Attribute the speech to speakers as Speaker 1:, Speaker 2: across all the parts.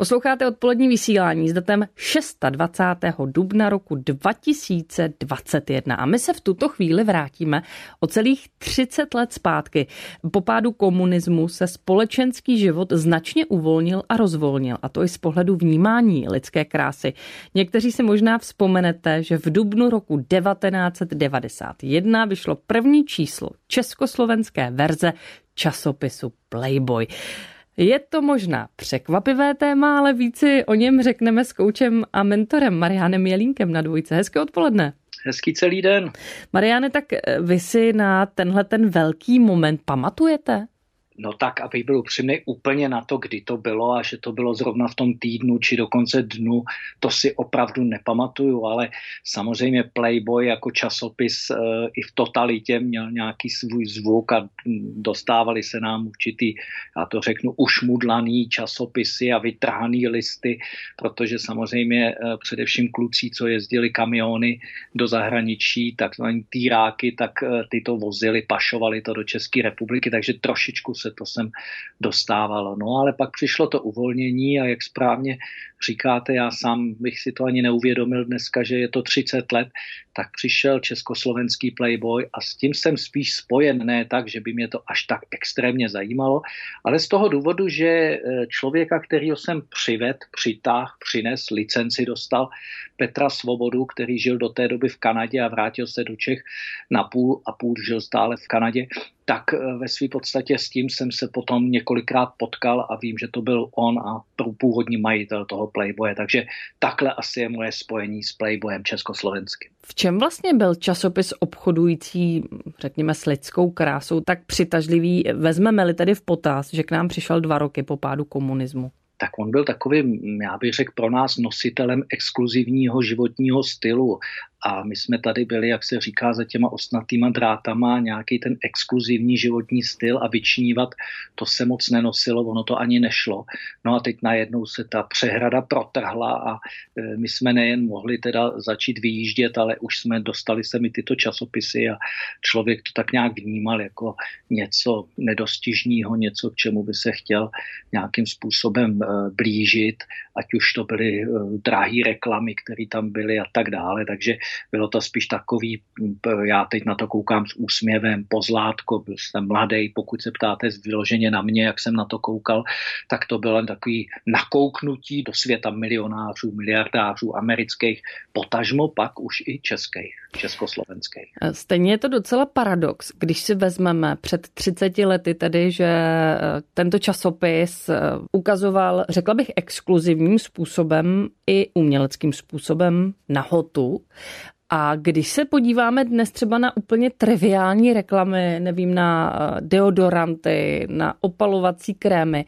Speaker 1: Posloucháte odpolední vysílání s datem 26. dubna roku 2021 a my se v tuto chvíli vrátíme o celých 30 let zpátky. Po pádu komunismu se společenský život značně uvolnil a rozvolnil a to i z pohledu vnímání lidské krásy. Někteří si možná vzpomenete, že v dubnu roku 1991 vyšlo první číslo československé verze časopisu Playboy. Je to možná překvapivé téma, ale víci o něm řekneme s koučem a mentorem Marianem Jelínkem na dvojce. Hezké odpoledne.
Speaker 2: Hezký celý den.
Speaker 1: Mariane, tak vy si na tenhle ten velký moment pamatujete?
Speaker 2: No tak, abych byl upřímný úplně na to, kdy to bylo a že to bylo zrovna v tom týdnu či dokonce dnu, to si opravdu nepamatuju, ale samozřejmě Playboy jako časopis e, i v totalitě měl nějaký svůj zvuk a dostávali se nám určitý, já to řeknu, ušmudlaný časopisy a vytrhaný listy, protože samozřejmě e, především kluci, co jezdili kamiony do zahraničí, takzvaný týráky, tak e, ty to vozili, pašovali to do České republiky, takže trošičku se se to sem dostávalo. No ale pak přišlo to uvolnění a jak správně říkáte, já sám bych si to ani neuvědomil dneska, že je to 30 let, tak přišel československý Playboy a s tím jsem spíš spojen, ne tak, že by mě to až tak extrémně zajímalo, ale z toho důvodu, že e, člověka, kterýho jsem přived, přitáh, přines, licenci dostal, Petra Svobodu, který žil do té doby v Kanadě a vrátil se do Čech na půl a půl žil stále v Kanadě, tak e, ve své podstatě s tím jsem se potom několikrát potkal a vím, že to byl on a původní majitel toho Playboye. Takže takhle asi je moje spojení s Playboyem československým.
Speaker 1: V čem vlastně byl časopis obchodující, řekněme, s lidskou krásou tak přitažlivý? Vezmeme-li tedy v potaz, že k nám přišel dva roky po pádu komunismu?
Speaker 2: tak on byl takovým, já bych řekl, pro nás nositelem exkluzivního životního stylu a my jsme tady byli, jak se říká, za těma osnatýma drátama nějaký ten exkluzivní životní styl a vyčnívat, to se moc nenosilo, ono to ani nešlo. No a teď najednou se ta přehrada protrhla a e, my jsme nejen mohli teda začít vyjíždět, ale už jsme dostali se mi tyto časopisy a člověk to tak nějak vnímal jako něco nedostižního, něco, k čemu by se chtěl nějakým způsobem e, blížit, ať už to byly e, drahé reklamy, které tam byly a tak dále. Takže bylo to spíš takový, já teď na to koukám s úsměvem, pozlátko, byl jsem mladý, pokud se ptáte vyloženě na mě, jak jsem na to koukal, tak to bylo takový nakouknutí do světa milionářů, miliardářů amerických, potažmo pak už i českých, československých.
Speaker 1: Stejně je to docela paradox, když si vezmeme před 30 lety tedy, že eh, tento časopis eh, ukazoval, řekla bych, exkluzivním způsobem i uměleckým způsobem nahotu. A když se podíváme dnes třeba na úplně triviální reklamy, nevím, na eh, deodoranty, na opalovací krémy,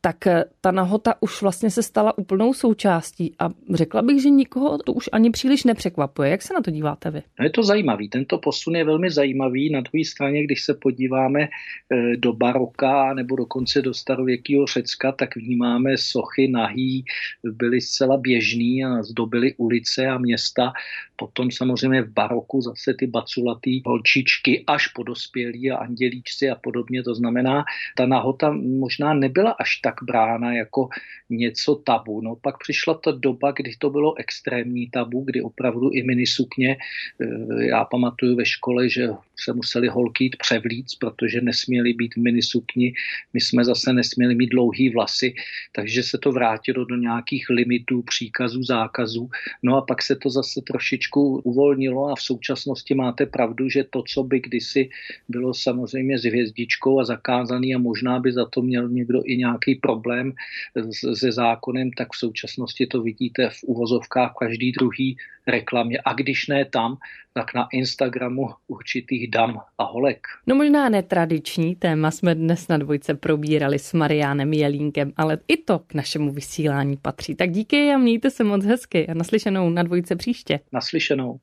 Speaker 1: tak eh, ta nahota už vlastně se stala úplnou součástí a řekla bych, že nikoho to už ani příliš nepřekvapuje. Jak se na to díváte vy?
Speaker 2: No je to zajímavý, tento posun je velmi zajímavý. Na druhé straně, když se podíváme eh, do baroka nebo dokonce do starověkého Řecka, tak vnímáme sochy nahý, byly zcela běžný a zdobily ulice a města. Potom samozřejmě v baroku zase ty baculatý holčičky až po dospělí a andělíčci a podobně. To znamená, ta nahota možná nebyla až tak brána jako něco tabu. No pak přišla ta doba, kdy to bylo extrémní tabu, kdy opravdu i minisukně, eh, já pamatuju ve škole, že se museli holky jít převlíc, protože nesměli být minisukni, my jsme zase nesměli mít dlouhý vlasy, takže se to vrátilo do nějakých limitů, příkazů, zákazů. No a pak se to zase trošičku uvolnilo a v současnosti máte pravdu, že to, co by kdysi bylo samozřejmě s hvězdičkou a zakázaný a možná by za to měl někdo i nějaký problém se zákonem, tak v současnosti to vidíte v uvozovkách každý druhý reklamě. A když ne tam, tak na Instagramu určitých dam a holek.
Speaker 1: No možná netradiční téma jsme dnes na dvojce probírali s Mariánem Jelínkem, ale i to k našemu vysílání patří. Tak díky a mějte se moc hezky a naslyšenou na dvojce příště.
Speaker 2: Naslyšenou.